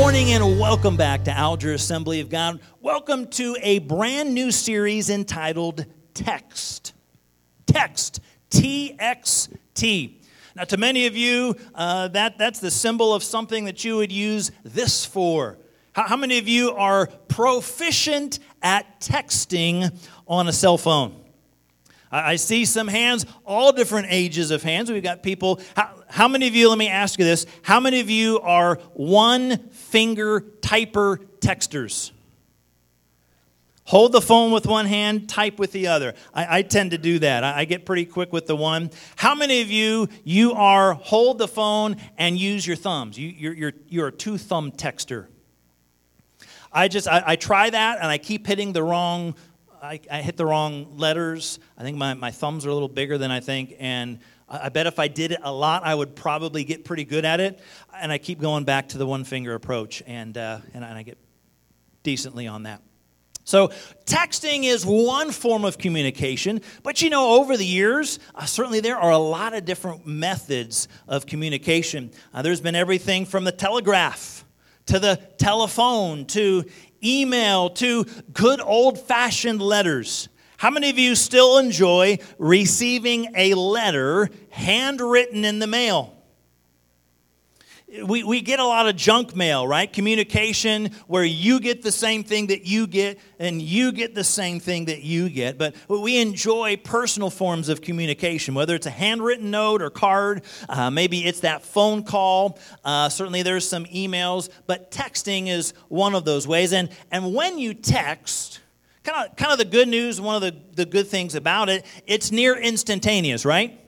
morning and welcome back to Alger Assembly of God. Welcome to a brand new series entitled Text. Text. T X T. Now, to many of you, uh, that, that's the symbol of something that you would use this for. How, how many of you are proficient at texting on a cell phone? I see some hands, all different ages of hands. We've got people. How, how, many of you, let me ask you this, how many of you are one finger typer texters? Hold the phone with one hand, type with the other. I, I tend to do that. I, I, get pretty quick with the one. How many of you, you are hold the phone and use your thumbs? You, you're, you're, you're a two thumb texter. I just, I, I try that and I keep hitting the wrong I, I, hit the wrong letters. I think my, my thumbs are a little bigger than I think. And I, I bet if I did it a lot, I would probably get pretty good at it. And I keep going back to the one finger approach, and, uh, and, and I get decently on that. So, texting is one form of communication, but you know, over the years, uh, certainly there are a lot of different methods of communication. Uh, there's been everything from the telegraph to the telephone to email to good old fashioned letters. How many of you still enjoy receiving a letter handwritten in the mail? We, we get a lot of junk mail, right? Communication where you get the same thing that you get and you get the same thing that you get. But we enjoy personal forms of communication, whether it's a handwritten note or card, uh, maybe it's that phone call. Uh, certainly there's some emails, but texting is one of those ways. And, and when you text, kind of, kind of the good news, one of the, the good things about it, it's near instantaneous, right?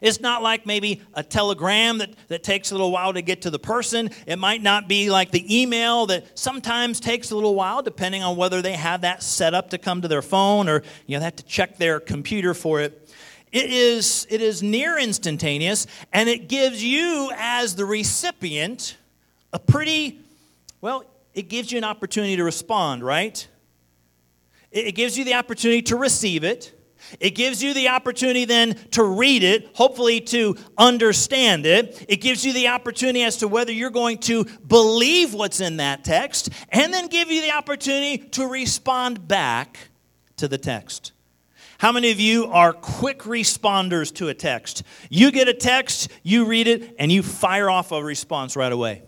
It's not like maybe a telegram that, that takes a little while to get to the person. It might not be like the email that sometimes takes a little while, depending on whether they have that set up to come to their phone or you know, they have to check their computer for it. It is, it is near instantaneous, and it gives you, as the recipient, a pretty, well, it gives you an opportunity to respond, right? It gives you the opportunity to receive it. It gives you the opportunity then to read it, hopefully to understand it. It gives you the opportunity as to whether you're going to believe what's in that text, and then give you the opportunity to respond back to the text. How many of you are quick responders to a text? You get a text, you read it, and you fire off a response right away.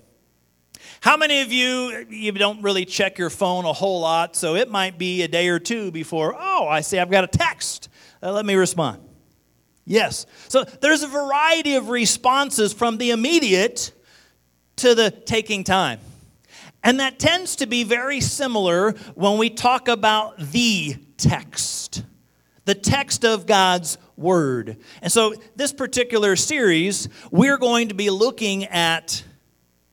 How many of you, you don't really check your phone a whole lot, so it might be a day or two before, oh, I see I've got a text. Uh, let me respond. Yes. So there's a variety of responses from the immediate to the taking time. And that tends to be very similar when we talk about the text, the text of God's Word. And so, this particular series, we're going to be looking at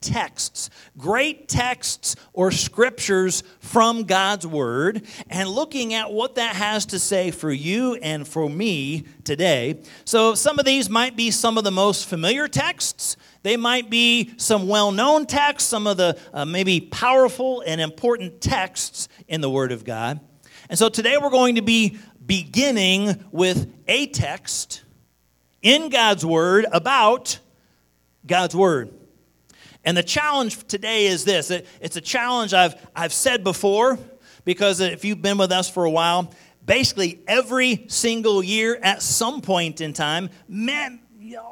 texts, great texts or scriptures from God's Word, and looking at what that has to say for you and for me today. So, some of these might be some of the most familiar texts. They might be some well known texts, some of the uh, maybe powerful and important texts in the Word of God. And so today we're going to be beginning with a text in God's Word about God's Word. And the challenge today is this it's a challenge I've, I've said before, because if you've been with us for a while, basically every single year at some point in time, man,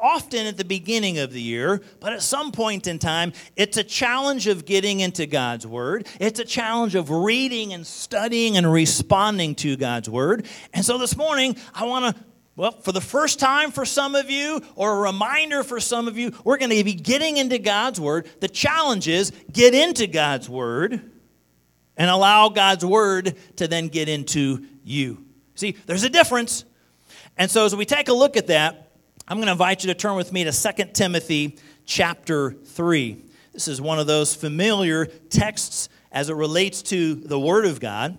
often at the beginning of the year, but at some point in time, it's a challenge of getting into God's Word. It's a challenge of reading and studying and responding to God's Word. And so this morning, I want to well, for the first time for some of you, or a reminder for some of you, we're going to be getting into God's Word. The challenge is get into God's Word and allow God's Word to then get into you. See, there's a difference. And so as we take a look at that, I'm going to invite you to turn with me to 2 Timothy chapter 3. This is one of those familiar texts as it relates to the Word of God.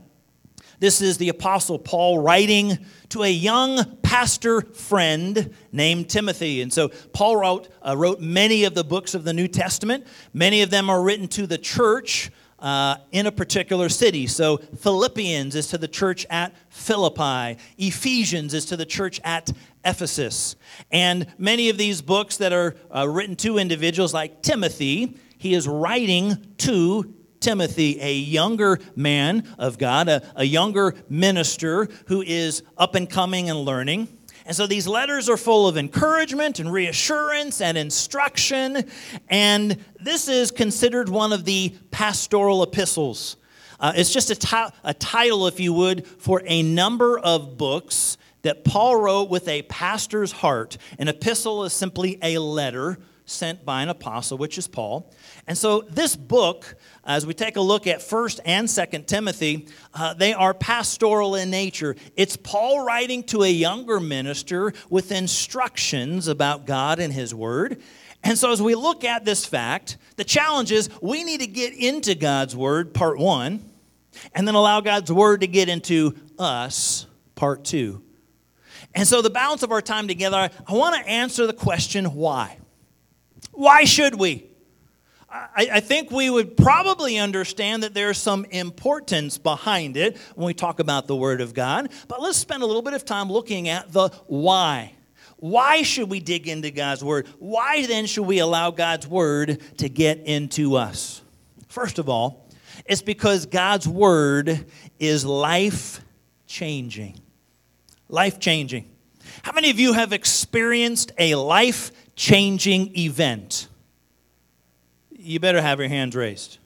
This is the Apostle Paul writing to a young pastor friend named Timothy. And so Paul wrote, uh, wrote many of the books of the New Testament. Many of them are written to the church uh, in a particular city. So Philippians is to the church at Philippi, Ephesians is to the church at Ephesus. And many of these books that are uh, written to individuals like Timothy, he is writing to Timothy, a younger man of God, a, a younger minister who is up and coming and learning. And so these letters are full of encouragement and reassurance and instruction. And this is considered one of the pastoral epistles. Uh, it's just a, a title, if you would, for a number of books that Paul wrote with a pastor's heart. An epistle is simply a letter sent by an apostle, which is Paul. And so this book, as we take a look at 1st and 2nd Timothy, uh, they are pastoral in nature. It's Paul writing to a younger minister with instructions about God and his word. And so as we look at this fact, the challenge is we need to get into God's word, part 1, and then allow God's word to get into us, part 2. And so, the balance of our time together, I want to answer the question why? Why should we? I, I, think we would probably understand that there's some importance behind it when we talk about the Word of God. But let's spend a little bit of time looking at the why. Why should we dig into God's Word? Why then should we allow God's Word to get into us? First of all, it's because God's Word is life changing life changing. How many of you have experienced a life changing event? You better have your hands raised.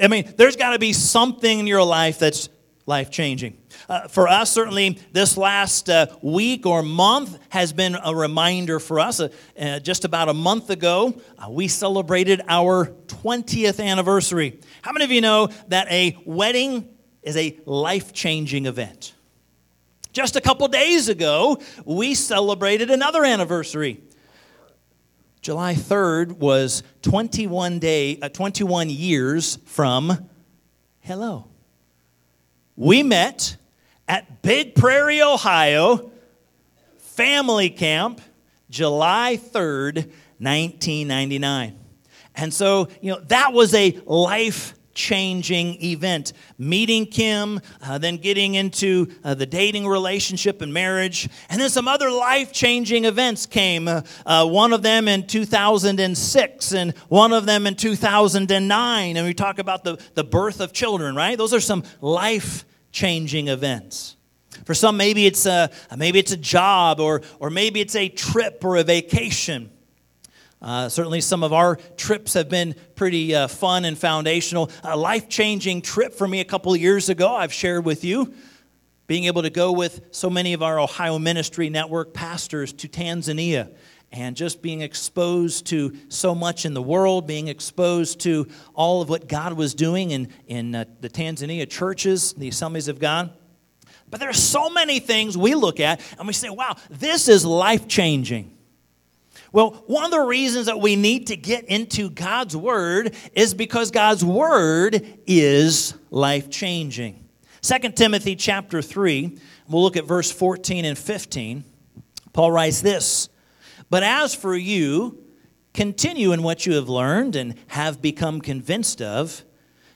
I mean, there's got to be something in your life that's life changing. Uh, for us, certainly, this last uh, week or month has been a reminder for us. Uh, uh just about a month ago, uh, we celebrated our 20th anniversary. How many of you know that a wedding is a life changing event? Just a couple days ago, we celebrated another anniversary. July 3rd was 21 day uh, 21 years from hello. We met at Big Prairie, Ohio, family camp, July 3rd, 1999. And so, you know, that was a life changing event. Meeting Kim, uh, then getting into uh, the dating relationship and marriage, and then some other life changing events came. Uh, uh, one of them in 2006, and one of them in 2009. And we talk about the, the birth of children, right? Those are some life changing events. For some, maybe it's a, maybe it's a job, or, or maybe it's a trip or a vacation. Uh, certainly, some of our trips have been pretty uh, fun and foundational. A life changing trip for me a couple of years ago, I've shared with you. Being able to go with so many of our Ohio Ministry Network pastors to Tanzania and just being exposed to so much in the world, being exposed to all of what God was doing in, in uh, the Tanzania churches, the assemblies of God. But there are so many things we look at and we say, wow, this is life changing. Well, one of the reasons that we need to get into God's Word is because God's Word is life changing. 2 Timothy chapter 3, we'll look at verse 14 and 15. Paul writes this But as for you, continue in what you have learned and have become convinced of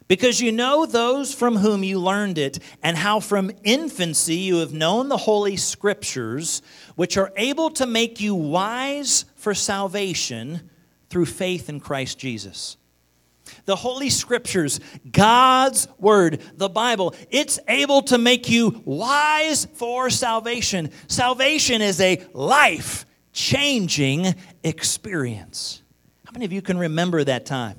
because you know those from whom you learned it, and how from infancy you have known the Holy Scriptures, which are able to make you wise for salvation through faith in Christ Jesus. The Holy Scriptures, God's Word, the Bible, it's able to make you wise for salvation. Salvation is a life changing experience. How many of you can remember that time?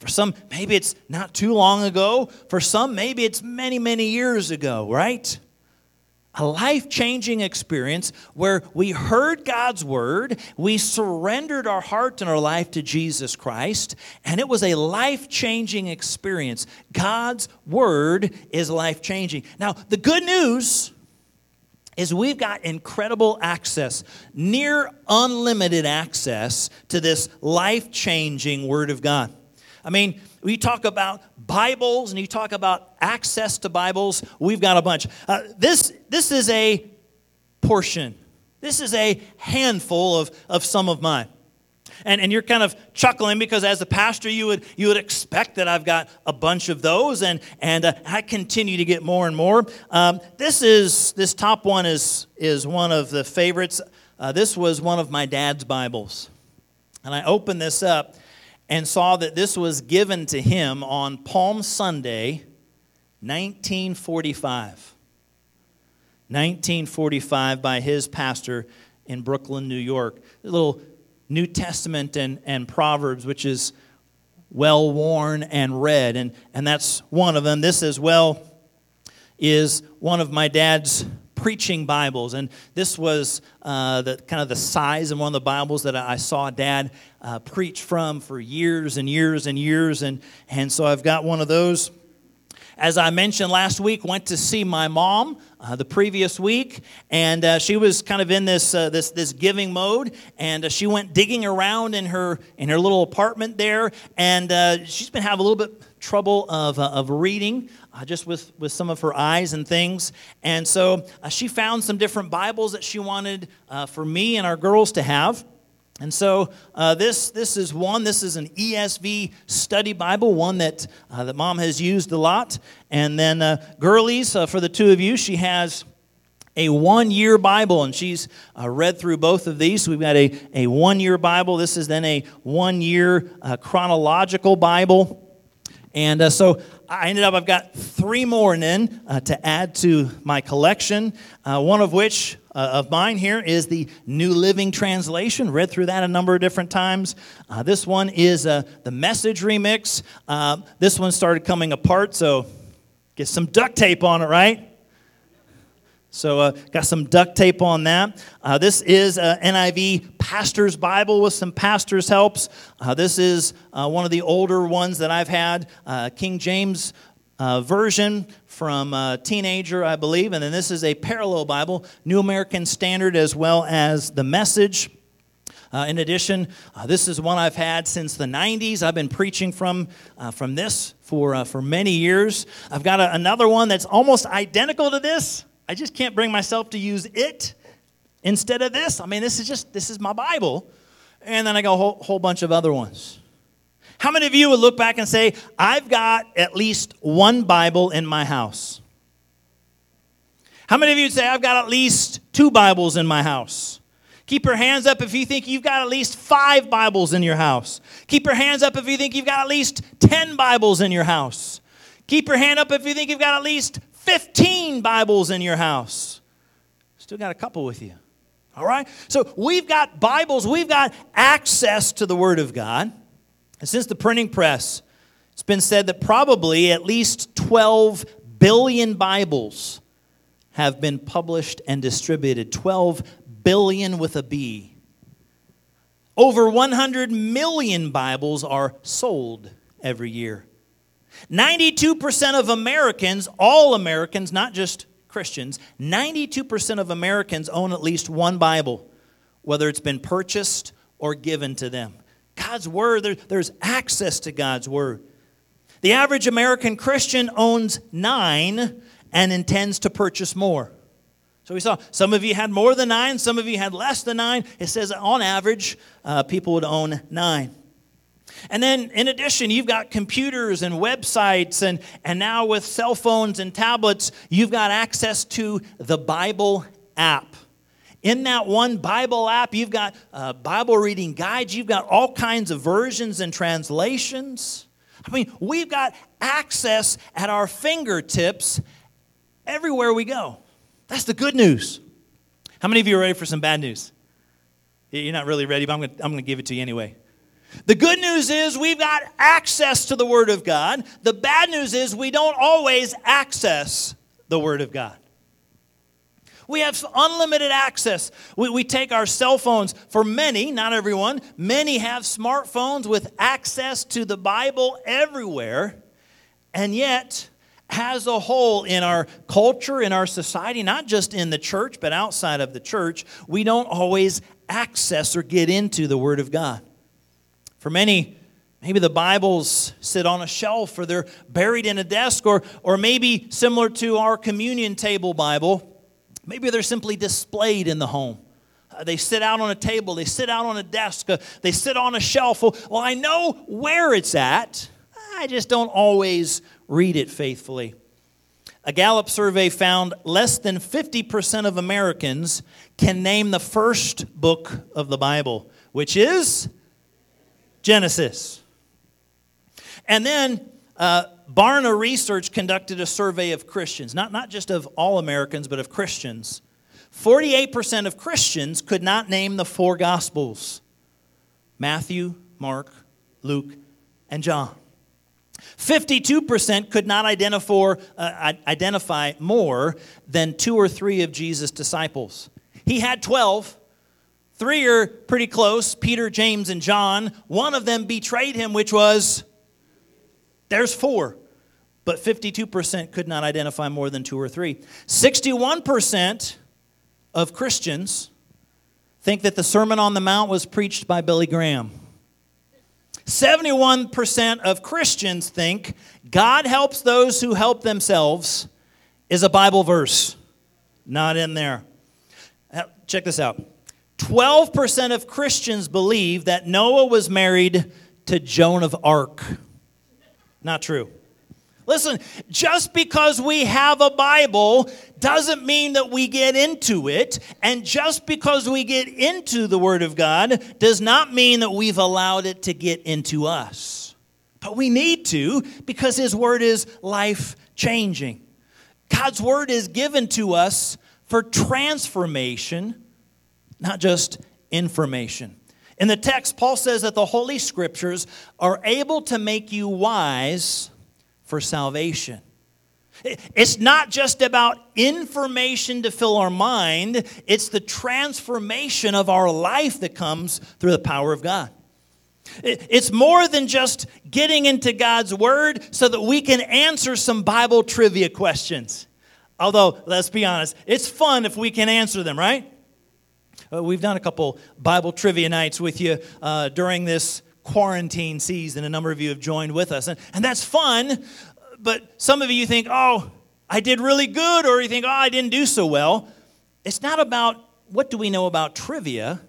For some, maybe it's not too long ago. For some, maybe it's many, many years ago, right? A life changing experience where we heard God's word, we surrendered our heart and our life to Jesus Christ, and it was a life changing experience. God's word is life changing. Now, the good news is we've got incredible access, near unlimited access to this life changing word of God. I mean, we talk about Bibles and you talk about access to Bibles, we've got a bunch. Uh, this, this is a portion, this is a handful of, of some of mine. And, and you're kind of chuckling because as a pastor you would, you would expect that i've got a bunch of those and, and uh, i continue to get more and more um, this is this top one is, is one of the favorites uh, this was one of my dad's bibles and i opened this up and saw that this was given to him on Palm Sunday, 1945. 1945 by his pastor in Brooklyn, New York. A little New Testament and, and Proverbs, which is well worn and read. And, and that's one of them. This as well is one of my dad's preaching Bibles. And this was uh, the kind of the size of one of the Bibles that I saw dad uh, preach from for years and years and years. And, and so I've got one of those. As I mentioned last week, went to see my mom uh, the previous week, and uh, she was kind of in this uh, this this giving mode, and uh, she went digging around in her in her little apartment there, and she's been having a little bit trouble of uh, of reading. Just with, with some of her eyes and things. And so she found some different Bibles that she wanted for me and our girls to have. And so uh, this, this is one, this is an ESV study Bible, one that, uh, that mom has used a lot. And then uh, Girlies, uh, for the two of you, she has a one year Bible, and she's uh, read through both of these. So we've got a, a one year Bible. This is then a one year uh, chronological Bible. And uh, so I ended up, I've got three more then uh, to add to my collection, uh, one of which uh, of mine here is the New Living Translation. Read through that a number of different times. Uh, this one is uh, the Message Remix. this one started coming apart, so get some duct tape on it, right? So, uh, got some duct tape on that. Uh, this is an NIV Pastor's Bible with some pastor's helps. Uh, this is uh, one of the older ones that I've had, uh, King James uh, version from a teenager, I believe. And then this is a parallel Bible, New American Standard, as well as the Message. Uh, in addition, uh, this is one I've had since the 90s. I've been preaching from, uh, from this for, for many years. I've got a, another one that's almost identical to this. I just can't bring myself to use it instead of this. I mean, this is just, this is my Bible. And then I got a whole, whole bunch of other ones. How many of you would look back and say, I've got at least one Bible in my house? How many of you would say, I've got at least two Bibles in my house? Keep your hands up if you think you've got at least five Bibles in your house. Keep your hands up if you think you've got at least 10 Bibles in your house. Keep your hand up if you think you've got at least 15 Bibles in your house. Still got a couple with you. All right? So we've got Bibles, we've got access to the Word of God. And since the printing press, it's been said that probably at least 12 billion Bibles have been published and distributed. 12 billion with a B. Over 100 million Bibles are sold every year. 92% of Americans, all Americans, not just Christians, 92% of Americans own at least one Bible, whether it's been purchased or given to them. God's Word, there, there's access to God's Word. The average American Christian owns nine and intends to purchase more. So we saw some of you had more than nine, some of you had less than nine. It says on average, uh, people would own nine. And then, in addition, you've got computers and websites, and, and now with cell phones and tablets, you've got access to the Bible app. In that one Bible app, you've got uh, Bible reading guides, you've got all kinds of versions and translations. I mean, we've got access at our fingertips everywhere we go. That's the good news. How many of you are ready for some bad news? You're not really ready, but I'm going to give it to you anyway. The good news is we've got access to the Word of God. The bad news is we don't always access the Word of God. We have unlimited access. We, we take our cell phones. For many, not everyone, many have smartphones with access to the Bible everywhere. And yet, as a whole, in our culture, in our society, not just in the church, but outside of the church, we don't always access or get into the Word of God. For many, maybe the Bibles sit on a shelf or they're buried in a desk, or, or maybe similar to our communion table Bible, maybe they're simply displayed in the home. Uh, they sit out on a table, they sit out on a desk, uh, they sit on a shelf. Well, well, I know where it's at, I just don't always read it faithfully. A Gallup survey found less than 50% of Americans can name the first book of the Bible, which is Genesis. And then uh, Barna Research conducted a survey of Christians, not, not just of all Americans, but of Christians. 48% of Christians could not name the four Gospels Matthew, Mark, Luke, and John. 52% could not identify, uh, identify more than two or three of Jesus' disciples. He had 12. Three are pretty close Peter, James, and John. One of them betrayed him, which was, there's four. But 52% could not identify more than two or three. 61% of Christians think that the Sermon on the Mount was preached by Billy Graham. 71% of Christians think God helps those who help themselves is a Bible verse. Not in there. Check this out 12% of Christians believe that Noah was married to Joan of Arc. Not true. Listen, just because we have a Bible doesn't mean that we get into it. And just because we get into the Word of God does not mean that we've allowed it to get into us. But we need to because His Word is life changing. God's Word is given to us for transformation, not just information. In the text, Paul says that the Holy Scriptures are able to make you wise for salvation. It's not just about information to fill our mind, it's the transformation of our life that comes through the power of God. It's more than just getting into God's Word so that we can answer some Bible trivia questions. Although, let's be honest, it's fun if we can answer them, right? Uh, we've done a couple Bible trivia nights with you uh, during this quarantine season. A number of you have joined with us, and, and that's fun. But some of you think, oh, I did really good, or you think, oh, I didn't do so well. It's not about what do we know about trivia.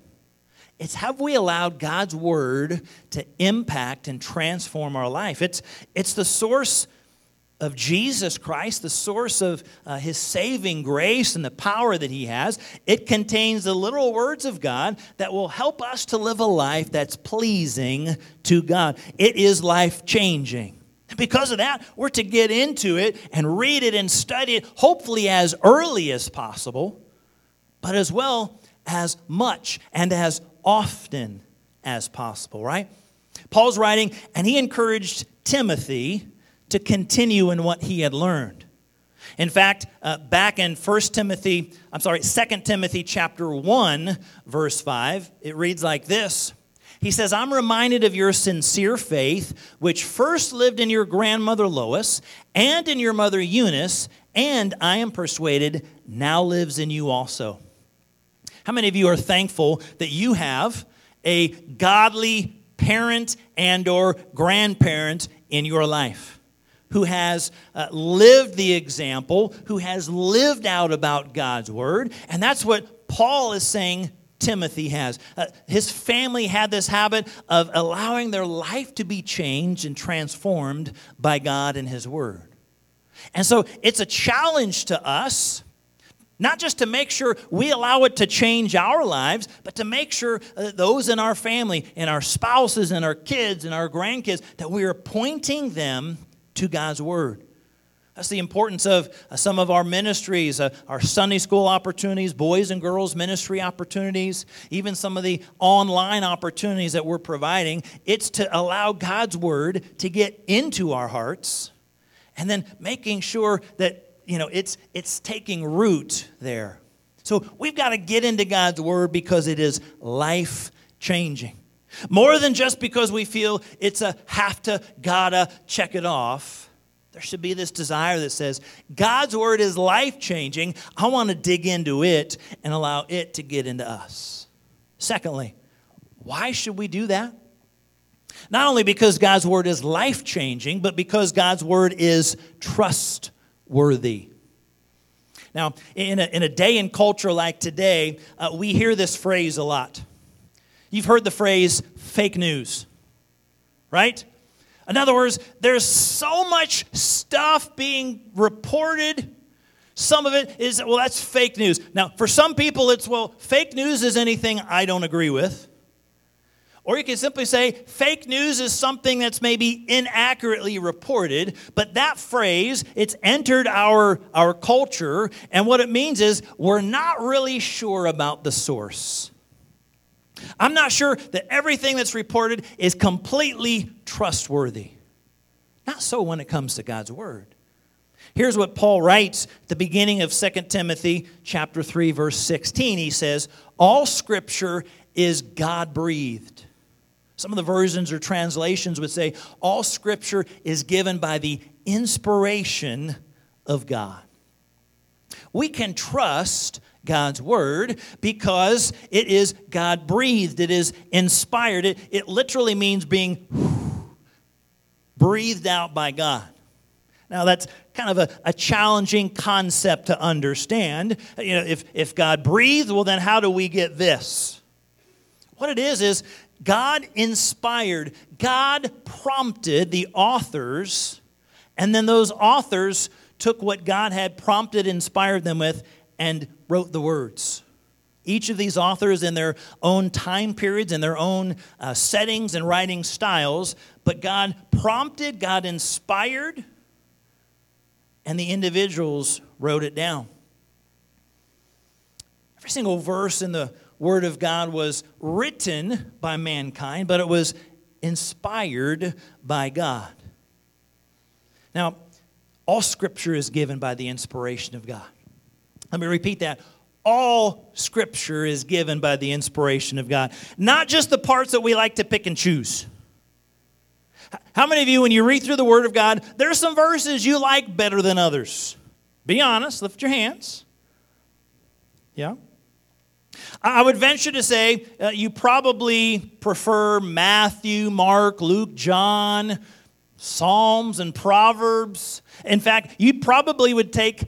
It's have we allowed God's word to impact and transform our life? It's, it's the source of Jesus Christ, the source of uh, his saving grace and the power that he has. It contains the literal words of God that will help us to live a life that's pleasing to God. It is life changing. Because of that, we're to get into it and read it and study it, hopefully as early as possible, but as well as much and as often as possible, right? Paul's writing, and he encouraged Timothy to continue in what he had learned. In fact, uh, back in 1 Timothy, I'm sorry, 2 Timothy chapter 1, verse 5, it reads like this. He says, I'm reminded of your sincere faith, which first lived in your grandmother Lois and in your mother Eunice, and I am persuaded now lives in you also. How many of you are thankful that you have a godly parent and or grandparent in your life? Who has uh, lived the example, who has lived out about God's word. And that's what Paul is saying Timothy has. Uh, his family had this habit of allowing their life to be changed and transformed by God and his word. And so it's a challenge to us. Not just to make sure we allow it to change our lives, but to make sure uh, those in our family and our spouses and our kids and our grandkids that we are pointing them to God's Word. That's the importance of uh, some of our ministries, uh, our Sunday school opportunities, boys and girls ministry opportunities, even some of the online opportunities that we're providing. It's to allow God's Word to get into our hearts and then making sure that you know it's it's taking root there. So we've got to get into God's Word because it is life changing. More than just because we feel it's a have to, gotta check it off. There should be this desire that says, God's word is life changing. I want to dig into it and allow it to get into us. Secondly, why should we do that? Not only because God's word is life changing, but because God's word is trustworthy. Now, in a, in a day and culture like today, uh, we hear this phrase a lot. You've heard the phrase fake news, right? In other words, there's so much stuff being reported. Some of it is, well, that's fake news. Now, for some people, it's, well, fake news is anything I don't agree with. Or you can simply say fake news is something that's maybe inaccurately reported, but that phrase, it's entered our, our culture, and what it means is we're not really sure about the source. I'm not sure that everything that's reported is completely trustworthy. Not so when it comes to God's word. Here's what Paul writes at the beginning of 2 Timothy chapter 3 verse 16. He says, "All scripture is God-breathed." Some of the versions or translations would say, "All scripture is given by the inspiration of God." We can trust God's word because it is God breathed, it is inspired. It, it literally means being breathed out by God. Now, that's kind of a, a challenging concept to understand. You know, if, if God breathed, well, then how do we get this? What it is, is God inspired, God prompted the authors, and then those authors took what God had prompted, inspired them with, and wrote the words. Each of these authors in their own time periods, in their own uh, settings and writing styles, but God prompted, God inspired, and the individuals wrote it down. Every single verse in the Word of God was written by mankind, but it was inspired by God. Now, all Scripture is given by the inspiration of God. Let me repeat that. All Scripture is given by the inspiration of God, not just the parts that we like to pick and choose. How many of you, when you read through the Word of God, there's some verses you like better than others? Be honest, lift your hands. Yeah? I would venture to say uh, you probably prefer Matthew, Mark, Luke, John, Psalms, and Proverbs. In fact, you probably would take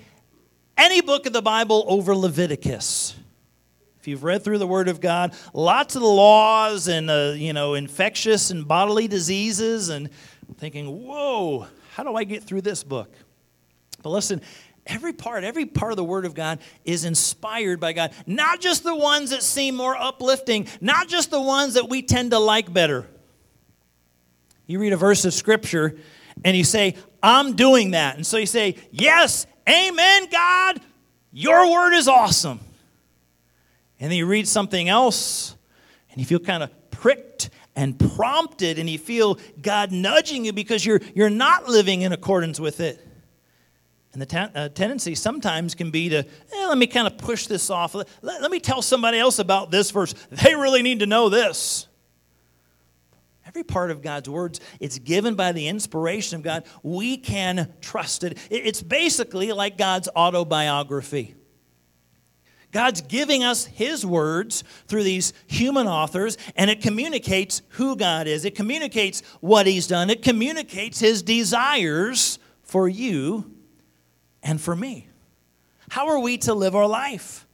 any book of the Bible over Leviticus. If you've read through the Word of God, lots of the laws and, uh, you know, infectious and bodily diseases, and thinking, whoa, how do I get through this book? But listen, every part, every part of the Word of God is inspired by God. Not just the ones that seem more uplifting, not just the ones that we tend to like better. You read a verse of Scripture and you say, I'm doing that. And so you say, Yes, amen, God, your word is awesome. And then you read something else and you feel kind of pricked and prompted and you feel God nudging you because you're, you're not living in accordance with it. And the ten, uh, tendency sometimes can be to, eh, let me kind of push this off. Let, let, let me tell somebody else about this verse. They really need to know this. Every part of God's words, it's given by the inspiration of God. We can trust it. It's basically like God's autobiography. God's giving us His words through these human authors, and it communicates who God is. It communicates what He's done. It communicates His desires for you and for me. How are we to live our life?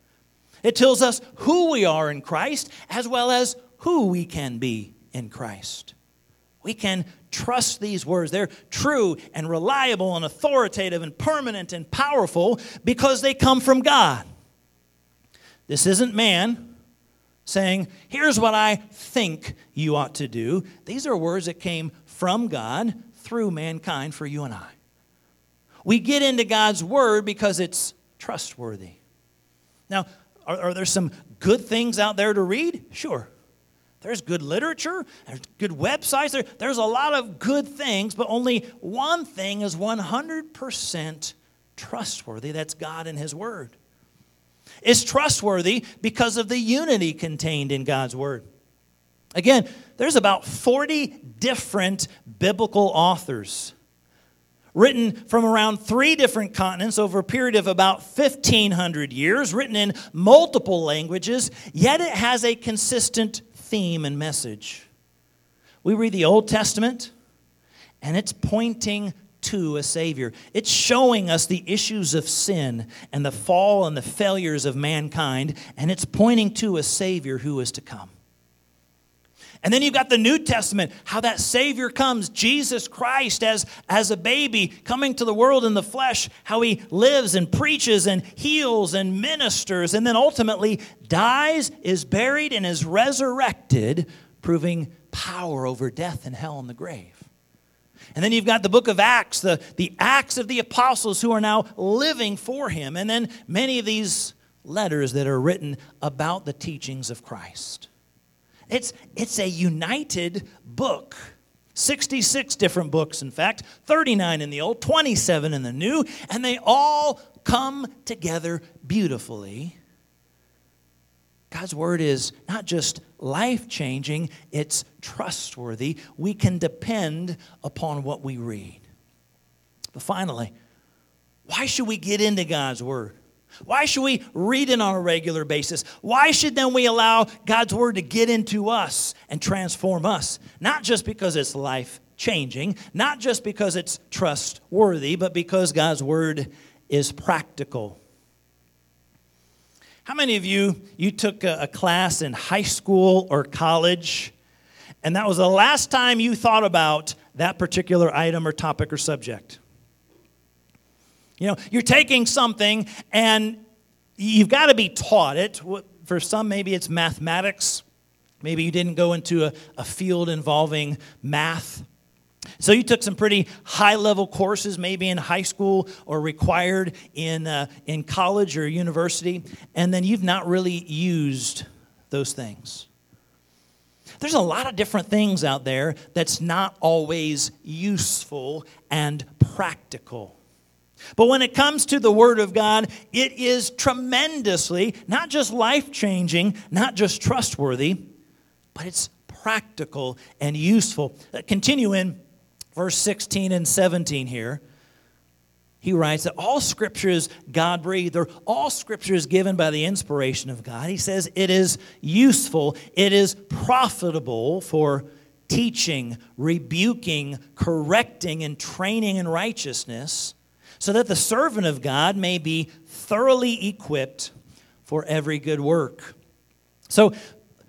It tells us who we are in Christ as well as who we can be in Christ. We can trust these words. They're true and reliable and authoritative and permanent and powerful because they come from God. This isn't man saying, Here's what I think you ought to do. These are words that came from God through mankind for you and I. We get into God's word because it's trustworthy. Now, are, are there some good things out there to read? Sure. There's good literature, there's good websites, there, there's a lot of good things, but only one thing is 100% trustworthy that's God and His Word It's trustworthy because of the unity contained in God's Word. Again, there's about 40 different biblical authors written from around three different continents over a period of about 1500 years, written in multiple languages, yet it has a consistent theme and message. We read the Old Testament, and it's pointing to a Savior. It's showing us the issues of sin and the fall and the failures of mankind, and it's pointing to a Savior who is to come. And then you've got the New Testament, how that Savior comes, Jesus Christ as, as a baby coming to the world in the flesh, how he lives and preaches and heals and ministers, and then ultimately dies, is buried, and is resurrected proving power over death and hell and the grave. And then you've got the book of Acts, the, the Acts of the apostles who are now living for him. And then many of these letters that are written about the teachings of Christ. It's, it's a united book. 66 different books, in fact, 39 in the Old, 27 in the New, and they all come together beautifully. God's word is not just life changing, it's trustworthy. We can depend upon what we read. But finally, why should we get into God's word? Why should we read it on a regular basis? Why should then we allow God's word to get into us and transform us? Not just because it's life changing, not just because it's trustworthy, but because God's word is practical. How many of you you took a, a class in high school or college and that was the last time you thought about that particular item or topic or subject? You know, you're taking something and you've got to be taught it. For some, maybe it's mathematics. Maybe you didn't go into a, a field involving math. So you took some pretty high level courses, maybe in high school or required in, uh, in college or university, and then you've not really used those things. There's a lot of different things out there that's not always useful and practical. But when it comes to the Word of God, it is tremendously, not just life changing, not just trustworthy, but it's practical and useful. Uh, continue in verse 16 and 17 here. He writes that all scripture is God breathed, or all scripture is given by the inspiration of God. He says it is useful, it is profitable for teaching, rebuking, correcting, and training in righteousness so that the servant of God may be thoroughly equipped for every good work. So,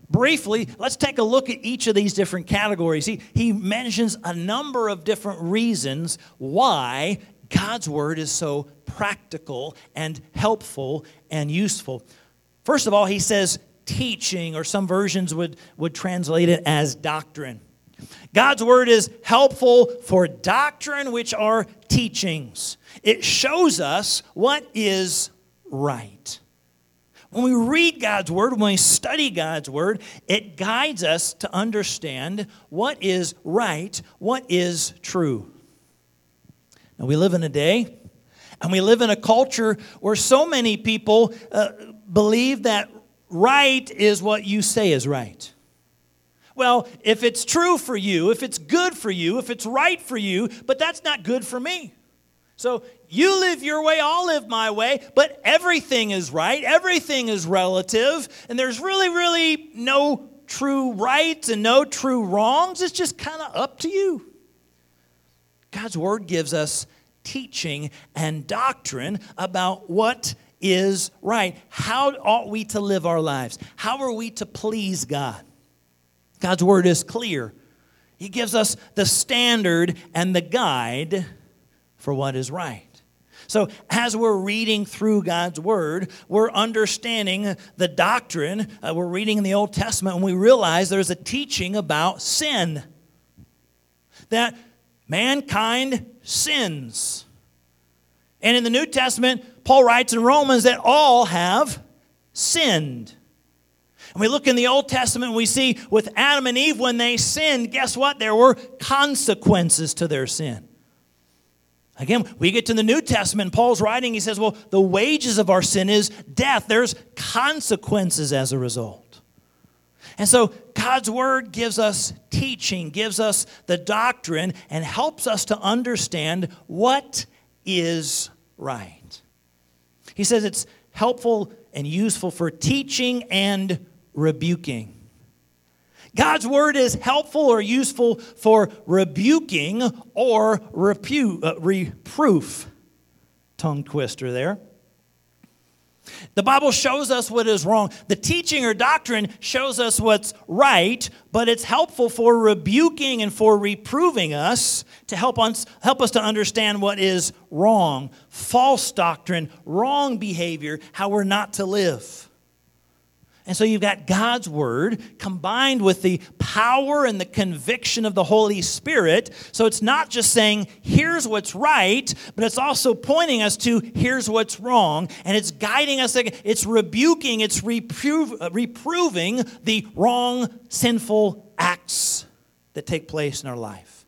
briefly, let's take a look at each of these different categories. He, he mentions a number of different reasons why God's word is so practical and helpful and useful. First of all, he says teaching, or some versions would, would translate it as doctrine. God's word is helpful for doctrine, which are teachings. It shows us what is right. When we read God's word, when we study God's word, it guides us to understand what is right, what is true. Now, we live in a day and we live in a culture where so many people uh, believe that right is what you say is right. Well, if it's true for you, if it's good for you, if it's right for you, but that's not good for me. So you live your way, I'll live my way, but everything is right, everything is relative, and there's really, really no true rights and no true wrongs. It's just kind of up to you. God's Word gives us teaching and doctrine about what is right. How ought we to live our lives? How are we to please God? God's Word is clear. He gives us the standard and the guide for what is right. So, as we're reading through God's Word, we're understanding the doctrine. Uh, we're reading in the Old Testament and we realize there's a teaching about sin. That mankind sins. And in the New Testament, Paul writes in Romans that all have sinned. And we look in the Old Testament, and we see with Adam and Eve, when they sinned, guess what? There were consequences to their sin. Again, we get to the New Testament, Paul's writing, he says, well, the wages of our sin is death. There's consequences as a result. And so God's word gives us teaching, gives us the doctrine, and helps us to understand what is right. He says it's helpful and useful for teaching and rebuking. God's word is helpful or useful for rebuking or repu- uh, reproof. Tongue twister there. The Bible shows us what is wrong. The teaching or doctrine shows us what's right, but it's helpful for rebuking and for reproving us to help us, help us to understand what is wrong, false doctrine, wrong behavior, how we're not to live. And so you've got God's word combined with the power and the conviction of the Holy Spirit. So it's not just saying, here's what's right, but it's also pointing us to here's what's wrong. And it's guiding us, it's rebuking, it's uh, reproving the wrong, sinful acts that take place in our life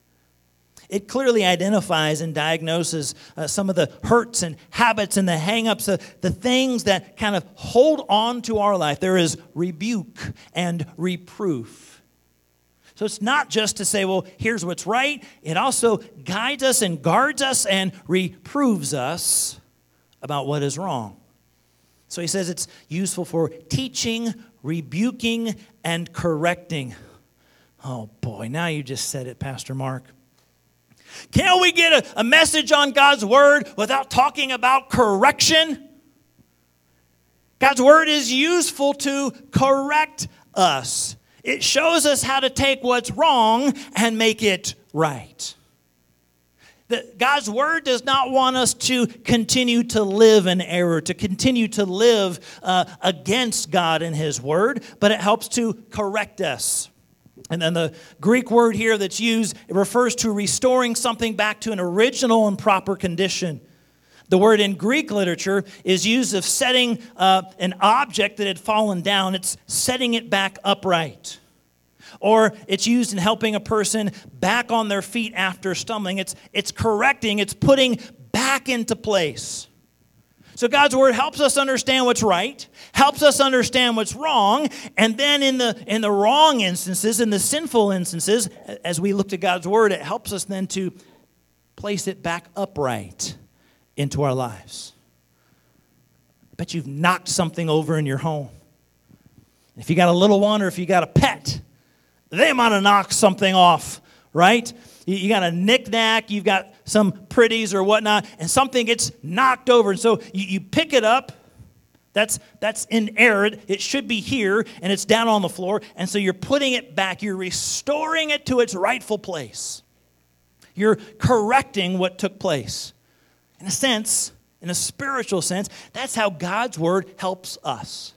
it clearly identifies and diagnoses uh, some of the hurts and habits and the hangups, uh, the things that kind of hold on to our life. There is rebuke and reproof. So it's not just to say, well, here's what's right. It also guides us and guards us and reproves us about what is wrong. So he says it's useful for teaching, rebuking, and correcting. Oh boy, now you just said it, Pastor Mark. Can't we get a, a message on God's word without talking about correction? God's word is useful to correct us. It shows us how to take what's wrong and make it right. That God's word does not want us to continue to live in error, to continue to live uh, against God and His word, but it helps to correct us. And then the Greek word here that's used it refers to restoring something back to an original and proper condition. The word in Greek literature is used of setting uh, an object that had fallen down, it's setting it back upright. Or it's used in helping a person back on their feet after stumbling. It's, it's correcting, it's putting back into place. So God's word helps us understand what's right, helps us understand what's wrong, and then in the in the wrong instances, in the sinful instances, as we look to God's word, it helps us then to place it back upright into our lives. I bet you've knocked something over in your home. If you got a little one or if you got a pet, they might have knocked something off, right? You got a knickknack, you've got some pretties or whatnot, and something gets knocked over. And so you, you pick it up. That's, that's in error. It should be here, and it's down on the floor. And so you're putting it back. You're restoring it to its rightful place. You're correcting what took place. In a sense, in a spiritual sense, that's how God's word helps us.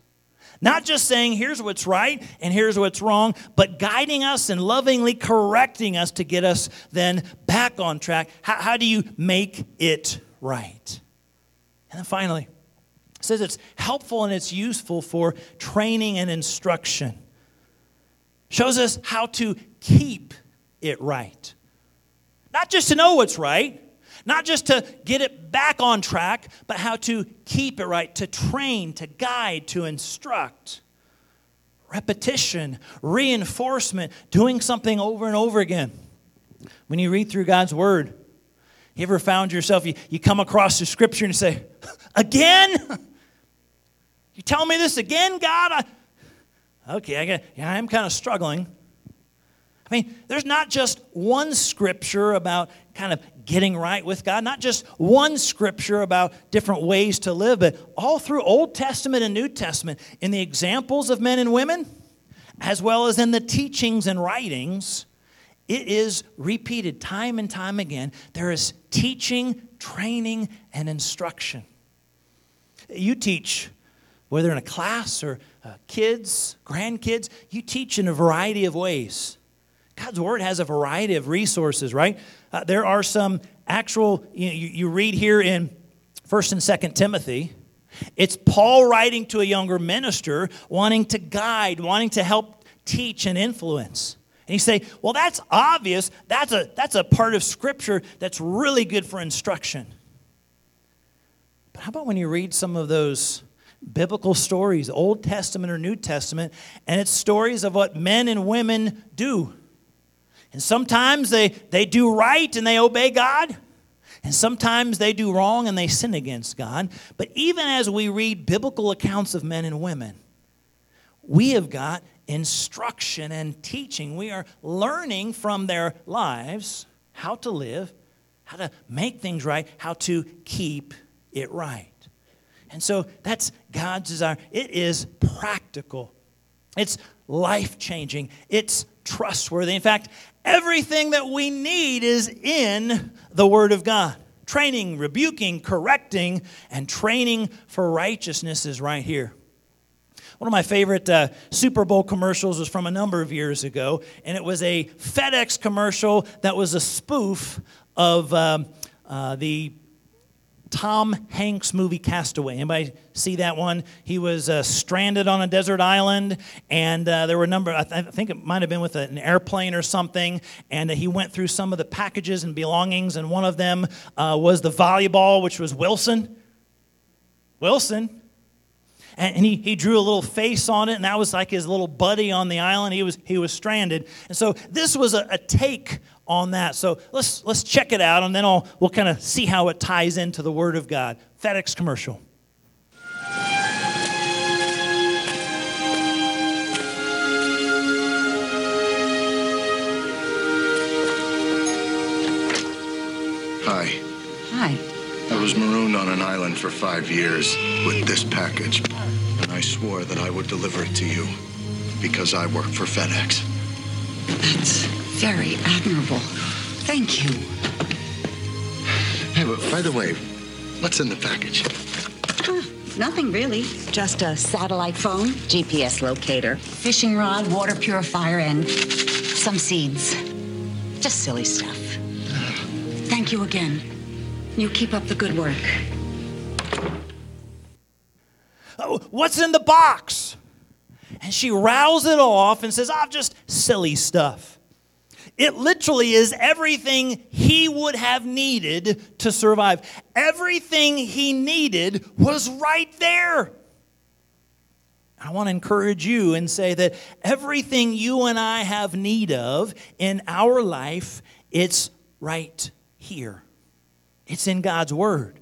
Not just saying, here's what's right and here's what's wrong, but guiding us and lovingly correcting us to get us then back on track. How, how do you make it right? And then finally, it says it's helpful and it's useful for training and instruction. Shows us how to keep it right. Not just to know what's right, not just to get it back on track, but how to keep it right, to train, to guide, to instruct. Repetition, reinforcement, doing something over and over again. When you read through God's Word, you ever found yourself, you, you come across the scripture and you say, Again? You tell me this again, God? I, okay, I, got, yeah, I'm kind of struggling. I mean, there's not just one scripture about kind of getting right with God, not just one scripture about different ways to live, but all through Old Testament and New Testament, in the examples of men and women, as well as in the teachings and writings, it is repeated time and time again. There is teaching, training, and instruction. You teach, whether in a class or uh, kids, grandkids, you teach in a variety of ways. God's Word has a variety of resources, right? Uh, there are some actual, you, know, you, you read here in 1st and 2nd Timothy. It's Paul writing to a younger minister, wanting to guide, wanting to help teach and influence. And you say, well, that's obvious. That's a, that's a part of Scripture that's really good for instruction. But how about when you read some of those biblical stories, Old Testament or New Testament, and it's stories of what men and women do? And sometimes they, they do right and they obey God. And sometimes they do wrong and they sin against God. But even as we read biblical accounts of men and women, we have got instruction and teaching. We are learning from their lives how to live, how to make things right, how to keep it right. And so that's God's desire. It is practical, it's life changing, it's trustworthy. In fact, everything that we need is in the Word of God. Training, rebuking, correcting, and training for righteousness is right here. One of my favorite uh, Super Bowl commercials was from a number of years ago, and it was a FedEx commercial that was a spoof of um, uh, the Tom Hanks movie Castaway. Anybody see that one? He was uh, stranded on a desert island, and uh, there were a number, I, th- I, think it might have been with an airplane or something, and uh, he went through some of the packages and belongings, and one of them uh, was the volleyball, which was Wilson. Wilson. And, and he, he drew a little face on it, and that was like his little buddy on the island. He was, he was stranded. And so this was a, a take on that. So let's, let's check it out, and then I'll, we'll kind of see how it ties into the Word of God. FedEx commercial. Hi. Hi. I was marooned on an island for five years with this package, and I swore that I would deliver it to you because I work for FedEx. That's very admirable. Thank you. Hey, but by the way, what's in the package? Huh, nothing really. Just a satellite phone, GPS locator, fishing rod, water purifier, and some seeds. Just silly stuff. Thank you again. You keep up the good work. Oh, what's in the box? And she rows it off and says, "I'm just silly stuff. It literally is everything he would have needed to survive. Everything he needed was right there. I want to encourage you and say that everything you and I have need of in our life, it's right here. It's in God's Word.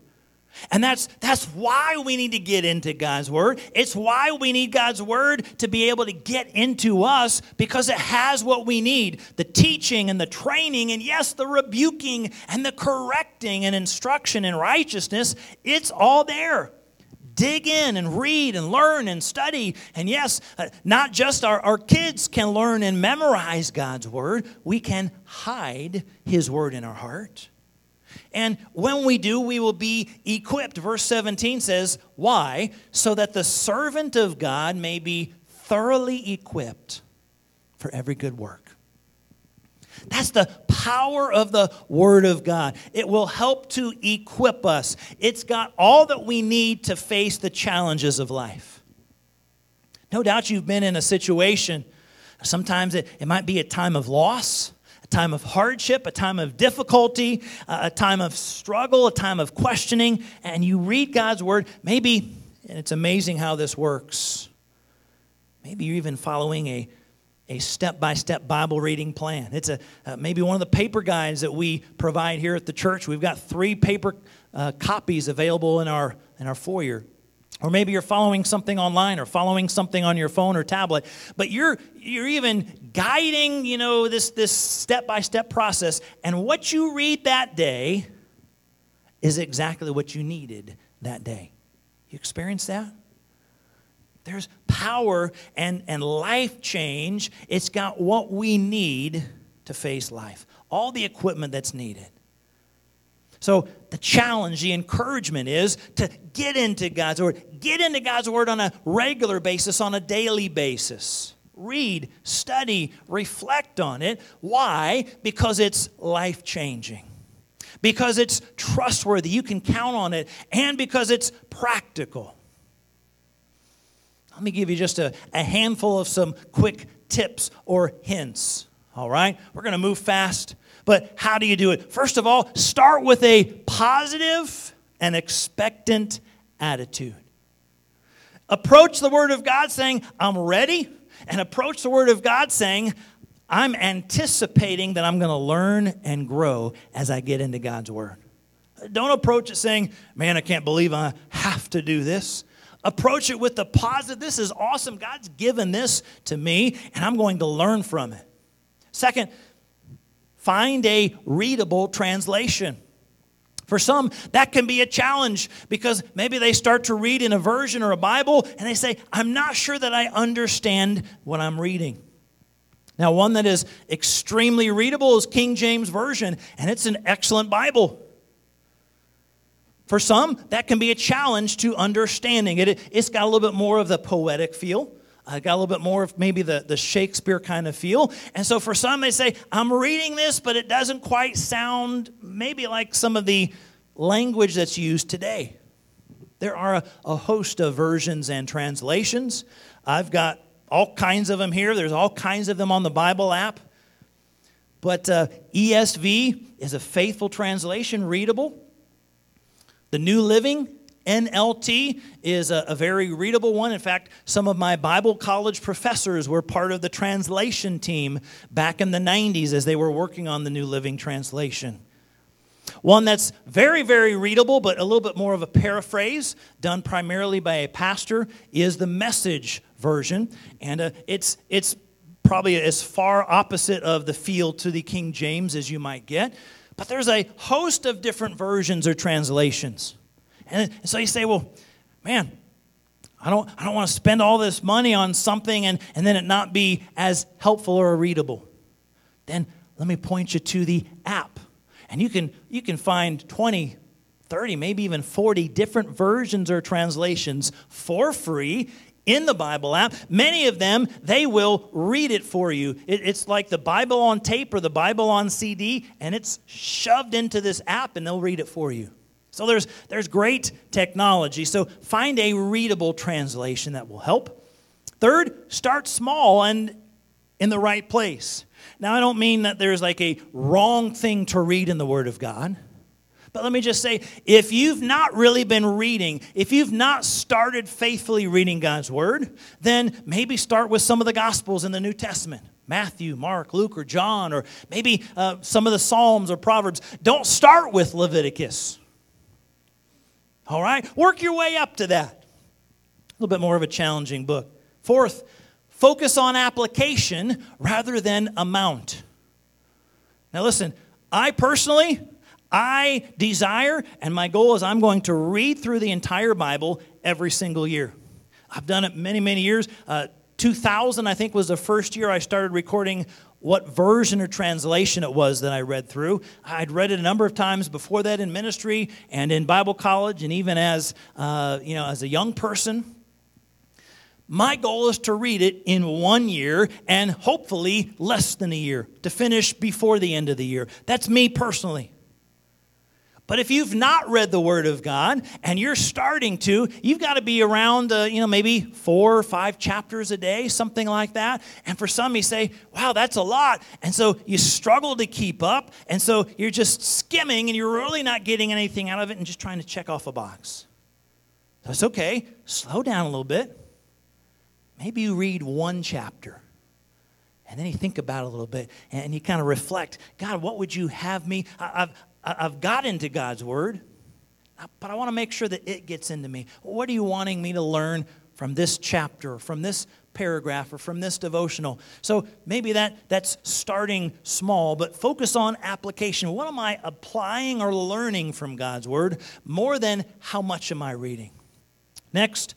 And that's, that's why we need to get into God's Word. It's why we need God's Word to be able to get into us because it has what we need the teaching and the training, and yes, the rebuking and the correcting and instruction in righteousness. It's all there. Dig in and read and learn and study. And yes, uh, not just our, our kids can learn and memorize God's Word, we can hide His Word in our heart. And when we do, we will be equipped. Verse 17 says, Why? So that the servant of God may be thoroughly equipped for every good work. That's the power of the Word of God. It will help to equip us. It's got all that we need to face the challenges of life. No doubt you've been in a situation, sometimes it, it might be a time of loss time of hardship, a time of difficulty, a time of struggle, a time of questioning, and you read God's word, maybe, and it's amazing how this works. Maybe you're even following a a step-by-step Bible reading plan. It's a uh, maybe one of the paper guides that we provide here at the church. We've got three paper uh, copies available in our in our foyer. Or maybe you're following something online or following something on your phone or tablet, but you're you're even guiding, you know, this this step-by-step process and what you read that day is exactly what you needed that day. You experience that? There's power and, and life change. It's got what we need to face life, all the equipment that's needed. So, the challenge, the encouragement is to get into God's Word. Get into God's Word on a regular basis, on a daily basis. Read, study, reflect on it. Why? Because it's life changing, because it's trustworthy. You can count on it, and because it's practical. Let me give you just a, a handful of some quick tips or hints. All right? We're going to move fast. But how do you do it? First of all, start with a positive and expectant attitude. Approach the Word of God saying, I'm ready, and approach the Word of God saying, I'm anticipating that I'm going to learn and grow as I get into God's Word. Don't approach it saying, Man, I can't believe I have to do this. Approach it with the positive. This is awesome. God's given this to me, and I'm going to learn from it. Second, Find a readable translation. For some, that can be a challenge because maybe they start to read in a version or a Bible and they say, I'm not sure that I understand what I'm reading. Now, one that is extremely readable is King James Version, and it's an excellent Bible. For some, that can be a challenge to understanding. It, it's got a little bit more of the poetic feel. I got a little bit more of maybe the, the Shakespeare kind of feel. And so for some, they say, I'm reading this, but it doesn't quite sound maybe like some of the language that's used today. There are a, a host of versions and translations. I've got all kinds of them here. There's all kinds of them on the Bible app. But uh, ESV is a faithful translation, readable. The New Living NLT is a, a, very readable one. In fact, some of my Bible college professors were part of the translation team back in the 90s as they were working on the New Living Translation. One that's very, very readable, but a little bit more of a paraphrase, done primarily by a pastor, is the message version. And uh, it's, it's probably as far opposite of the feel to the King James as you might get. But there's a host of different versions or translations. And so you say, well, man, I don't, I don't want to spend all this money on something and, and then it not be as helpful or readable. Then let me point you to the app. And you can, you can find 20, 30, maybe even 40 different versions or translations for free in the Bible app. Many of them, they will read it for you. It, it's like the Bible on tape or the Bible on CD, and it's shoved into this app, and they'll read it for you. So there's, there's great technology. So find a readable translation that will help. Third, start small and in the right place. Now, I don't mean that there's like a wrong thing to read in the Word of God. But let me just say if you've not really been reading, if you've not started faithfully reading God's Word, then maybe start with some of the Gospels in the New Testament. Matthew, Mark, Luke, or John, or maybe uh, some of the Psalms or Proverbs. Don't start with Leviticus. All right? Work your way up to that. A little bit more of a challenging book. Fourth, focus on application rather than amount. Now, listen, I personally, I desire, and my goal is I'm going to read through the entire Bible every single year. I've done it many, many years. Uh, 2000, I think, was the first year I started recording what version or translation it was that I read through. I'd read it a number of times before that in ministry and in Bible college, and even as uh, you know, as a young person. My goal is to read it in one year and hopefully less than a year to finish before the end of the year. That's me personally. But if you've not read the Word of God and you're starting to, you've got to be around, uh, you know, maybe four or five chapters a day, something like that. And for some, you say, wow, that's a lot. And so you struggle to keep up. And so you're just skimming and you're really not getting anything out of it and just trying to check off a box. That's okay. Slow down a little bit. Maybe you read one chapter. And then you think about it a little bit and you kind of reflect God, what would you have me? I've, I've got into God's Word, but I want to make sure that it gets into me. What are you wanting me to learn from this chapter, from this paragraph, or from this devotional? So maybe that, that's starting small, but focus on application. What am I applying or learning from God's Word more than how much am I reading? Next,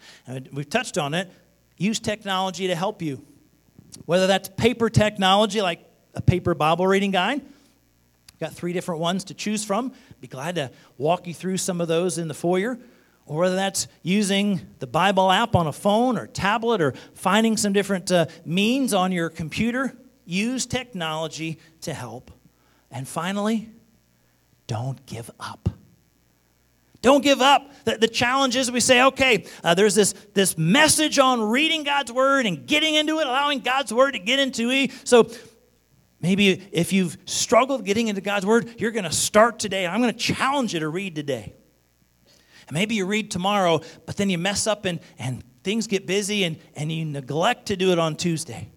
we've touched on it, use technology to help you. Whether that's paper technology like a paper Bible reading guide, Got three different ones to choose from. Be glad to walk you through some of those in the foyer. Or whether that's using the Bible app on a phone or tablet or finding some different uh, means on your computer, use technology to help. And finally, don't give up. Don't give up. The, the challenge is we say, okay, uh, there's this, this message on reading God's word and getting into it, allowing God's word to get into me. So Maybe if you've struggled getting into God's Word, you're going to start today. I'm going to challenge you to read today. And maybe you read tomorrow, but then you mess up and, and things get busy and, and you neglect to do it on Tuesday.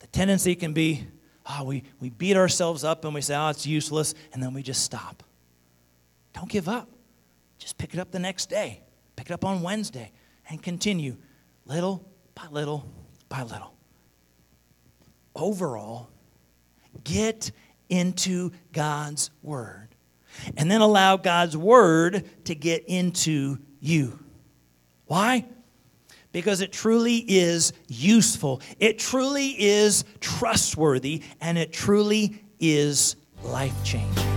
The tendency can be, oh, we, we beat ourselves up and we say, oh, it's useless, and then we just stop. Don't give up. Just pick it up the next day. Pick it up on Wednesday and continue little by little by little. Overall, Get into God's Word. And then allow God's Word to get into you. Why? Because it truly is useful, it truly is trustworthy, and it truly is life changing.